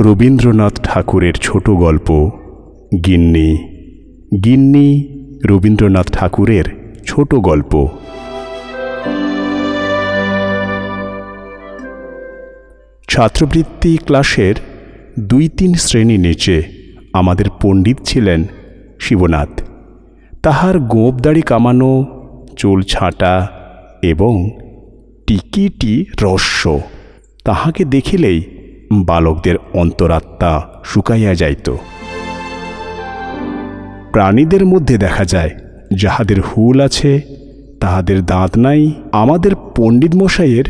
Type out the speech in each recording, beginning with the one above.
রবীন্দ্রনাথ ঠাকুরের ছোট গল্প, গিন্নি। গিন্নি রবীন্দ্রনাথ ঠাকুরের ছোট গল্প। ছাত্রবৃত্তি ক্লাসের দুই তিন শ্রেণি নিচে আমাদের পণ্ডিত ছিলেন শিবনাথ। তাহার গোঁপদাড়ি কামানো, চুল ছাঁটা এবং টিকিটি রস্য তাহাকে দেখিলেই বালকদের অন্তরাত্মা শুকাইয়া যাইত। প্রাণীদের মধ্যে দেখা যায়, যাহাদের হুল আছে, তাহাদের দাঁত নাই, আমাদের পণ্ডিত মশাইয়ের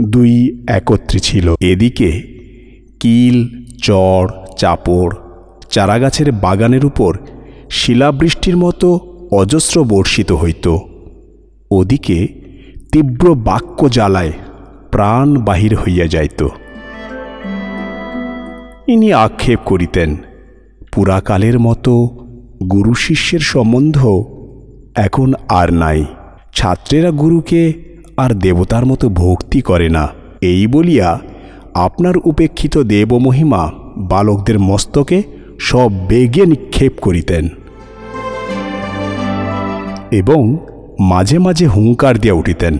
দুই একত্রে ছিল। এদিকে কিল চড় চাপড়, চারাগাছের বাগানের উপর শিলাবৃষ্টির মতো অজস্র বর্ষিত হইত। ওদিকে তীব্র বাক্য জ্বালায় প্রাণ বাহির হইয়া যাইত। ইনি আক্ষেপ করিতেন। পুরাকালের মতো গুরু শিষ্যের সম্বন্ধ এখন আর নাই। ছাত্রেরা গুরুকে আর দেবতার মতো ভক্তি করে না। এই বলিয়া আপনার উপেক্ষিত দেবমহিমা বালকদের মস্তকে সব বেগে নিক্ষেপ করিতেন। এবং মাঝে মাঝে হুঙ্কার দিয়া উঠিতেন।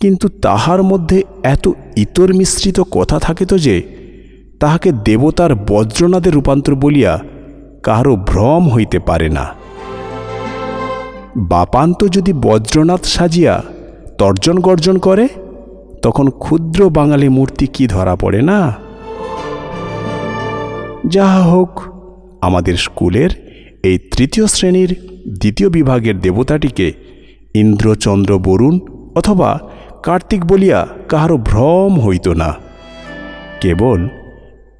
কিন্তু তাহার মধ্যে এত ইতর মিশ্রিত কথা থাকিত যে তাহাকে দেবতার বজ্রনাদের রূপান্তর বলিয়া কাহারও ভ্রম হইতে পারে না। বাপান্ত যদি বজ্রনাথ সাজিয়া তর্জন গর্জন করে, তখন ক্ষুদ্র বাঙালি মূর্তি কি ধরা পড়ে না? যাহা হোক, আমাদের স্কুলের এই তৃতীয় শ্রেণির দ্বিতীয় বিভাগের দেবতাটিকে ইন্দ্রচন্দ্র বরুণ অথবা কার্তিক বলিয়া কাহারও ভ্রম হইত না। কেবল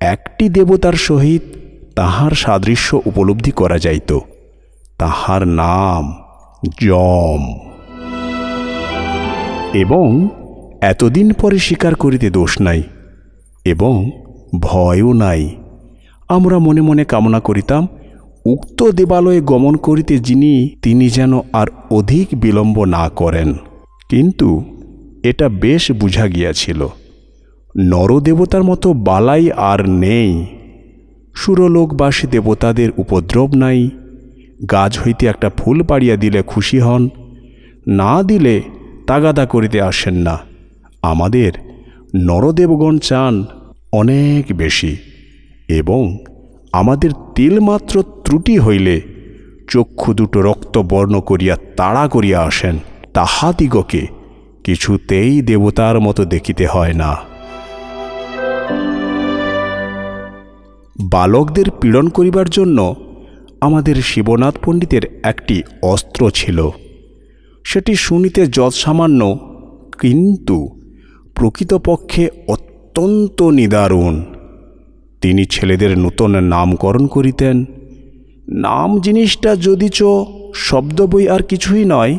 একটি দেবতার সহিত তাহার সাদৃশ্য উপলব্ধি করা যাইত। তাহার নাম যম। এবং এতদিন পরে স্বীকার করিতে দোষ নাই এবং ভয়ও নাই। আমরা মনে মনে কামনা করিতাম, উক্ত দেবালয়ে গমন করিতে যিনি, তিনি যেন আর অধিক বিলম্ব না করেন। কিন্তু এটা বেশ বুঝা গিয়াছিল। নরদেবতার মতো বালাই আর নেই। সুরলোকবাসী দেবতাদের উপদ্রব নাই। গাছ হইতে একটা ফুল পাড়িয়া দিলে খুশি হন। না দিলে তাগাদা করিতে আসেন না। আমাদের নরদেবগণ চান অনেক বেশি এবং আমাদের তিলমাত্র ত্রুটি হইলে চক্ষু দুটো রক্তবর্ণ করিয়া তাড়া করিয়া আসেন। তাহাদিগকে কিছুতেই দেবতার মতো দেখিতে হয় না। বালকদের পীড়ন করিবার জন্য আমাদের শিবনাথ পণ্ডিতের একটি অস্ত্র ছিল। সেটি শুনিতে যৎসামান্য, কিন্তু প্রকৃতপক্ষে অত্যন্ত নিদারুণ। তিনি ছেলেদের নূতন নামকরণ করিতেন। নাম জিনিসটা যদি যদিচ শব্দ বই আর কিছুই নয়,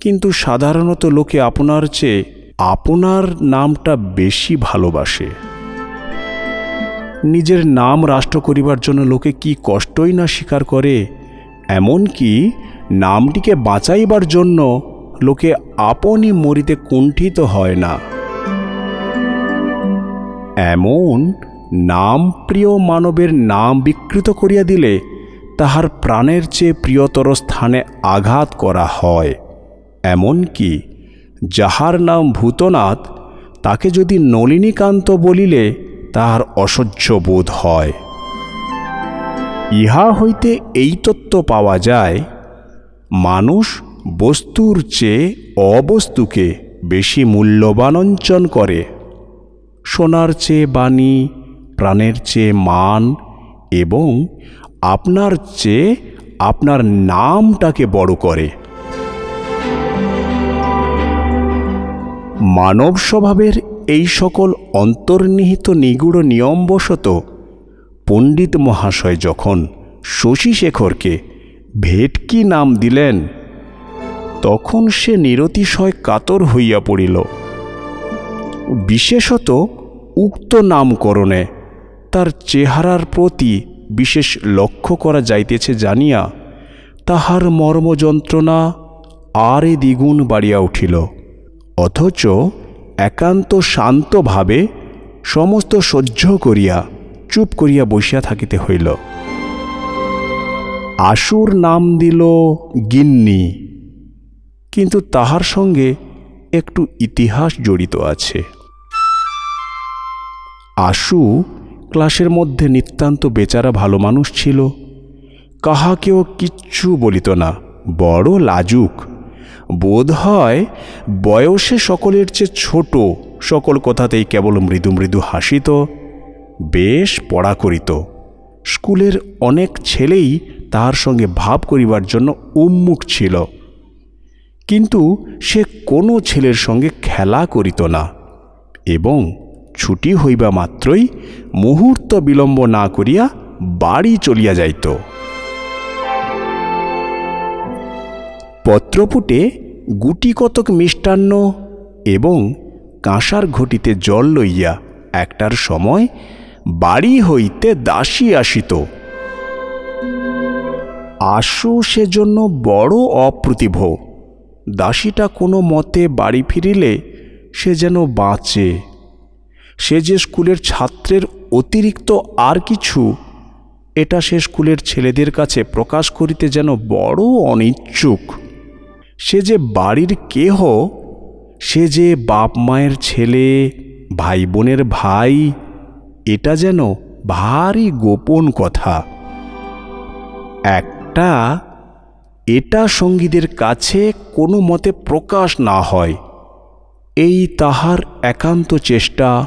কিন্তু সাধারণত লোকে আপনার চেয়ে আপনার নামটা বেশি ভালোবাসে। নিজের নাম রাষ্ট্র করিবার জন্য লোকে কি কষ্টই না স্বীকার করে? এমনকি নামটিকে বাঁচাইবার জন্য লোকে আপনই মরিতে কুণ্ঠিত হয় না। এমন নাম প্রিয় মানবের নাম বিকৃত করিয়া দিলে তাহার প্রাণের চেয়ে প্রিয়তর স্থানে আঘাত করা হয়। এমনকি যাহার নাম ভূতনাথ, তাকে যদি নলিনীকান্ত বলিলে তাহার অসহ্য বোধ হয়। ইহা হইতে এই তত্ত্ব পাওয়া যায়, মানুষ বস্তুর চেয়ে অবস্তুকে বেশি মূল্যবানঞ্চন করে। সোনার চেয়ে বাণী, প্রাণের চেয়ে মান এবং আপনার চেয়ে আপনার নামটাকে বড় করে। মানব স্বভাবের এই সকল অন্তর্নিহিত নিগুড় নিয়মবশত পণ্ডিত মহাশয় যখন শশী শেখরকে ভেটকি নাম দিলেন, তখন সে নিরতিশয় কাতর হইয়া পড়িল। বিশেষত উক্ত নামকরণে তার চেহারার প্রতি বিশেষ লক্ষ্য করা যাইতেছে জানিয়া তাহার মর্মযন্ত্রণা আরে দ্বিগুণ বাড়িয়া উঠিল, অথচ একান্ত শান্তভাবে সমস্ত সহ্য করিয়া, চুপ করিয়া বসিয়া থাকিতে হইল। আশুর নাম দিল গিন্নি। কিন্তু তাহার সঙ্গে একটু ইতিহাস জড়িত আছে। আশু ক্লাসের মধ্যে নিতান্ত বেচারা ভালো মানুষ ছিল। কাহাকেও কিচ্ছু বলিত না, বড় লাজুক। বোধ হয় বয়সে সকলের চেয়ে ছোট সকল কথাতেই কেবল মৃদু মৃদু হাসিত, বেশ পড়া করিত। স্কুলের অনেক ছেলেই তাহার সঙ্গে ভাব করিবার জন্য উন্মুখ ছিল। কিন্তু সে কোনো ছেলের সঙ্গে খেলা করিত না এবং ছুটি হইবা মাত্রই মুহূর্ত বিলম্ব না করিয়া বাড়ি চলিয়া যাইত। পত্রপুটে গুটি কতক মিষ্টান্ন এবং কাঁসার ঘটিতে জল লইয়া একটার সময় বাড়ি হইতে দাসী আসিত। আশু সেজন্য বড় অপ্রতিভ। দাসীটা কোনো মতে বাড়ি ফিরিলে সে যেন বাঁচে। সে যে স্কুলের ছাত্রের অতিরিক্ত আর কিছু, এটা সে স্কুলের ছেলেদের কাছে প্রকাশ করিতে যেন বড় অনিচ্ছুক। সে যে বাড়ির কেহ, সে যে বাপ মায়ের ছেলে, ভাই বোনের ভাই, এটা যেন ভারী গোপন কথা। একটা, এটা সঙ্গীদের কাছে কোনো মতে প্রকাশ না হয়। এই তাহার একান্ত চেষ্টা।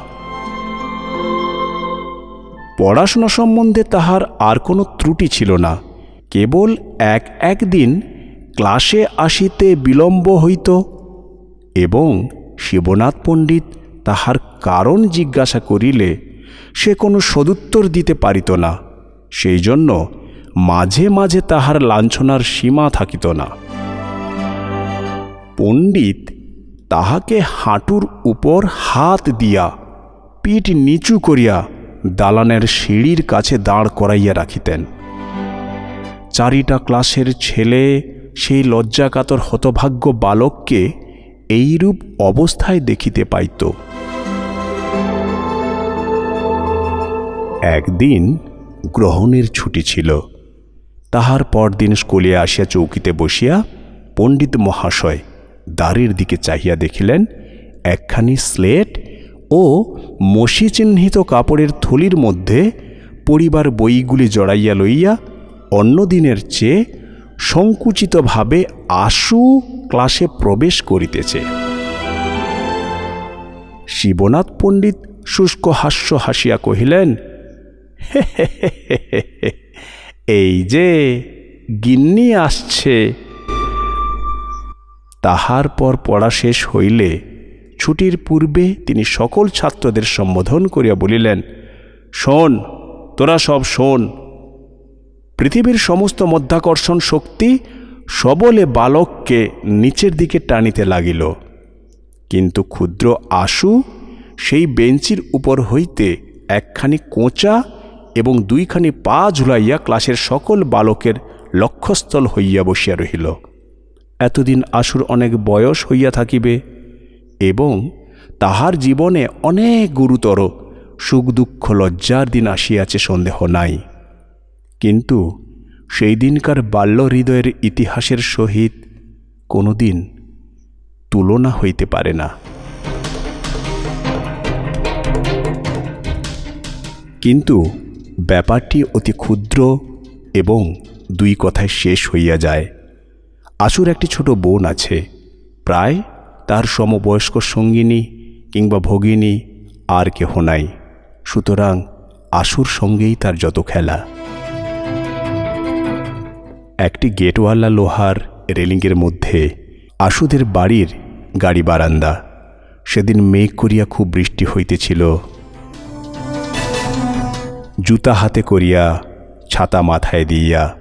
পড়াশোনা সম্বন্ধে তাহার আর কোনো ত্রুটি ছিল না। কেবল এক একদিন ক্লাসে আসিতে বিলম্ব হইত এবং শিবনাথ পণ্ডিত তাহার কারণ জিজ্ঞাসা করিলে সে কোনো সদুত্তর দিতে পারিত না, সেই জন্য মাঝে মাঝে তাহার লাঞ্ছনার সীমা থাকিত না। পণ্ডিত তাহাকে হাঁটুর উপর হাত দিয়া পিঠ নিচু করিয়া দালানের সিঁড়ির কাছে দাঁড় করাইয়া রাখিতেন। চারিটা ক্লাসের ছেলে সেই লজ্জাকাতর হতভাগ্য বালককে এইরূপ অবস্থায় দেখিতে পাইত। একদিন গ্রহণের ছুটি ছিল। তাহার পরদিন স্কুলে আসিয়া চৌকিতে বসিয়া পণ্ডিত মহাশয় দ্বারের দিকে চাহিয়া দেখিলেন, একখানি স্লেট ও মসি চিহ্নিত কাপড়ের থলির মধ্যে পরিবার বইগুলি জড়াইয়া লইয়া অন্যদিনের চেয়ে সংকুচিতভাবে আশু ক্লাসে প্রবেশ করিতেছে। শিবনাথ পণ্ডিত শুষ্ক হাস্য হাসিয়া কহিলেন এই যে গিন্নি আসছে। তাহার পর পড়া শেষ হইলে ছুটির পূর্বে তিনি সকল ছাত্রদের সম্বোধন করিয়া বলিলেন, শোন, তোরা সব শোন পৃথিবীর সমস্ত মধ্যাকর্ষণ শক্তি সবলে বালককে নিচের দিকে টানিতে লাগিল। কিন্তু ক্ষুদ্র আশু সেই বেঞ্চির উপর হইতে একখানি কোঁচা এবং দুইখানি পা ঝুলাইয়া ক্লাসের সকল বালকের লক্ষ্যস্থল হইয়া বসিয়া রহিল। এতদিন আশুর অনেক বয়স হইয়া থাকিবে এবং তাহার জীবনে অনেক গুরুতর সুখ দুঃখ লজ্জার দিন আসিয়াছে, সন্দেহ নাই। কিন্তু সেই দিনকার বাল্য হৃদয়ের ইতিহাসের সহিত কোনোদিন তুলনা হইতে পারে না। কিন্তু ব্যাপারটি অতি ক্ষুদ্র এবং দুই কথায় শেষ হইয়া যায়। আশুর একটি ছোট বোন আছে, প্রায় তার সমবয়স্ক সঙ্গিনী কিংবা ভগিনী আর কেহ নাই। সুতরাং আশুর সঙ্গেই তার যত খেলা। একটি গেটওয়ালা লোহার রেলিংয়ের মধ্যে আশুদের বাড়ির গাড়ি বারান্দা। সেদিন মেঘ করিয়া খুব বৃষ্টি হইতেছিল। জুতা হাতে করিয়া ছাতা মাথায় দিয়া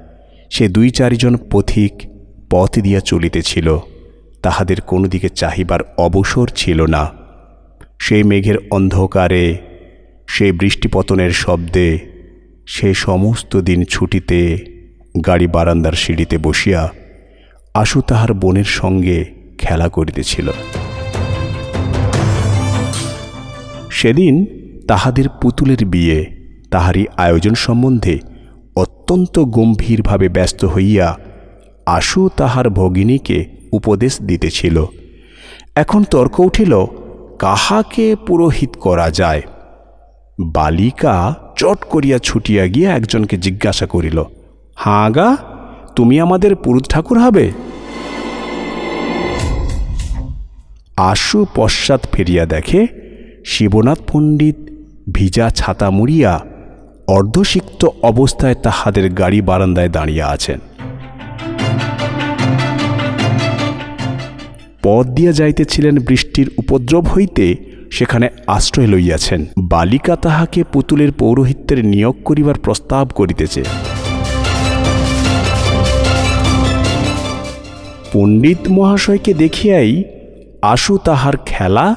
সে দুই চারিজন পথিক পথ দিয়া চলিতেছিল। তাহাদের কোনো দিকে চাহিবার অবসর ছিল না। সেই মেঘের অন্ধকারে সেই বৃষ্টিপতনের শব্দে, সে সমস্ত দিন ছুটিতে গাড়ি বারান্দার সিঁড়িতে বসিয়া আশু তাহার বোনের সঙ্গে খেলা করিতেছিল। সেদিন তাহাদের পুতুলের বিয়ে, তাহারই আয়োজন সম্বন্ধে অত্যন্ত গম্ভীরভাবে ব্যস্ত হইয়া আশু তাহার ভগিনীকে উপদেশ দিতেছিল। এখন তর্ক উঠিল, কাহাকে পুরোহিত করা যায়? বালিকা চট করিয়া ছুটিয়া গিয়া একজনকে জিজ্ঞাসা করিল হাঁ গা, তুমি আমাদের পুরুত ঠাকুর হবে। আশু পশ্চাৎ ফিরিয়া দেখে শিবনাথ পণ্ডিত ভিজা ছাতা মুড়িয়া অর্ধসিক্ত অবস্থায় তাহাদের গাড়ি বারান্দায় দাঁড়িয়ে আছেন। পথ দিয়া যাইতেছিলেন বৃষ্টির উপদ্রব হইতে সেখানে আশ্রয় লইয়াছেন। বালিকা তাহাকে পুতুলের পৌরোহিত্যের নিয়োগ করিবার প্রস্তাব করিতেছে। পণ্ডিত মহাশয়কে দেখিয়াই আশু তাহার খেলা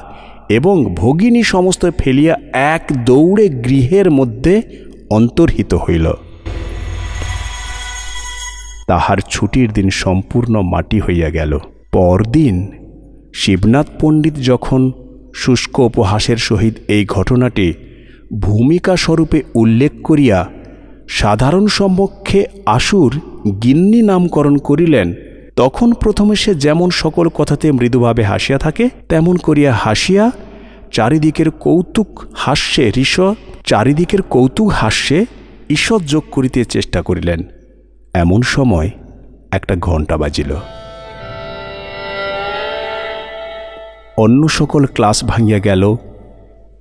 এবং ভগিনী সমস্ত ফেলিয়া এক দৌড়ে গৃহের মধ্যে অন্তর্হিত হইল। তাহার ছুটির দিন সম্পূর্ণ মাটি হইয়া গেল। পরদিন শিবনাথ পণ্ডিত যখন শুষ্ক উপহাসের সহিত এই ঘটনাটি ভূমিকা স্বরূপে উল্লেখ করিয়া সাধারণ সম্মুখে আশুর গিন্নি নামকরণ করিলেন তখন প্রথমে সে যেমন সকল কথাতে মৃদুভাবে হাসিয়া থাকে, তেমন করিয়া হাসিয়া চারিদিকের কৌতুক হাস্যে ঋষ চারিদিকের কৌতুক হাস্যে ঈষৎ যোগ করিতে চেষ্টা করিলেন। এমন সময় একটা ঘণ্টা বাজিল। অন্য সকল ক্লাস ভাঙিয়া গেল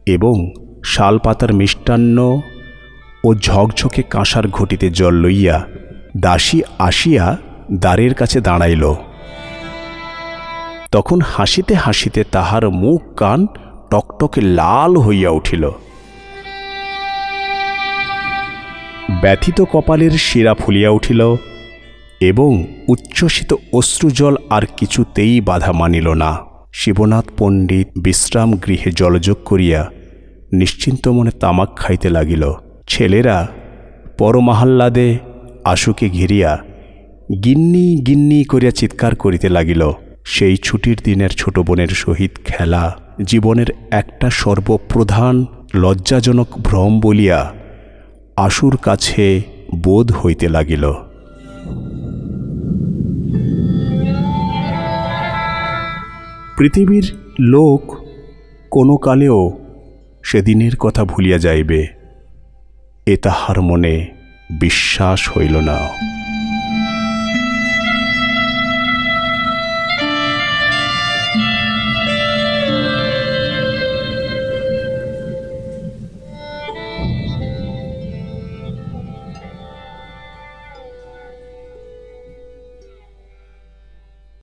এবং শালপাতার মিষ্টান্ন ও ঝকঝকে কাঁসার ঘটিতে জল লইয়া দাসী আসিয়া দ্বারের কাছে দাঁড়াইল। তখন হাসিতে হাসিতে তাহার মুখ, কান টকটকে লাল হইয়া উঠিল। ব্যথিত কপালের শিরা ফুলিয়া উঠিল এবং উচ্ছ্বসিত অশ্রুজল আর কিছুতেই বাধা মানিল না। শিবনাথ পণ্ডিত বিশ্রাম গৃহে জলযোগ করিয়া নিশ্চিন্ত মনে তামাক খাইতে লাগিল। ছেলেরা পরমাহাল্লাদে আশুকে ঘিরিয়া গিন্নি গিন্নি করিয়া চিৎকার করিতে লাগিল। সেই ছুটির দিনের ছোট বোনের সহিত খেলা, জীবনের একটা সর্বপ্রধান লজ্জাজনক ভ্রম বলিয়া আশুর কাছে বোধ হইতে লাগিল। পৃথিবীর লোক কোনো কালেও সেদিনের কথা ভুলিয়া যাইবে, এ তাহার মনে বিশ্বাস হইল না।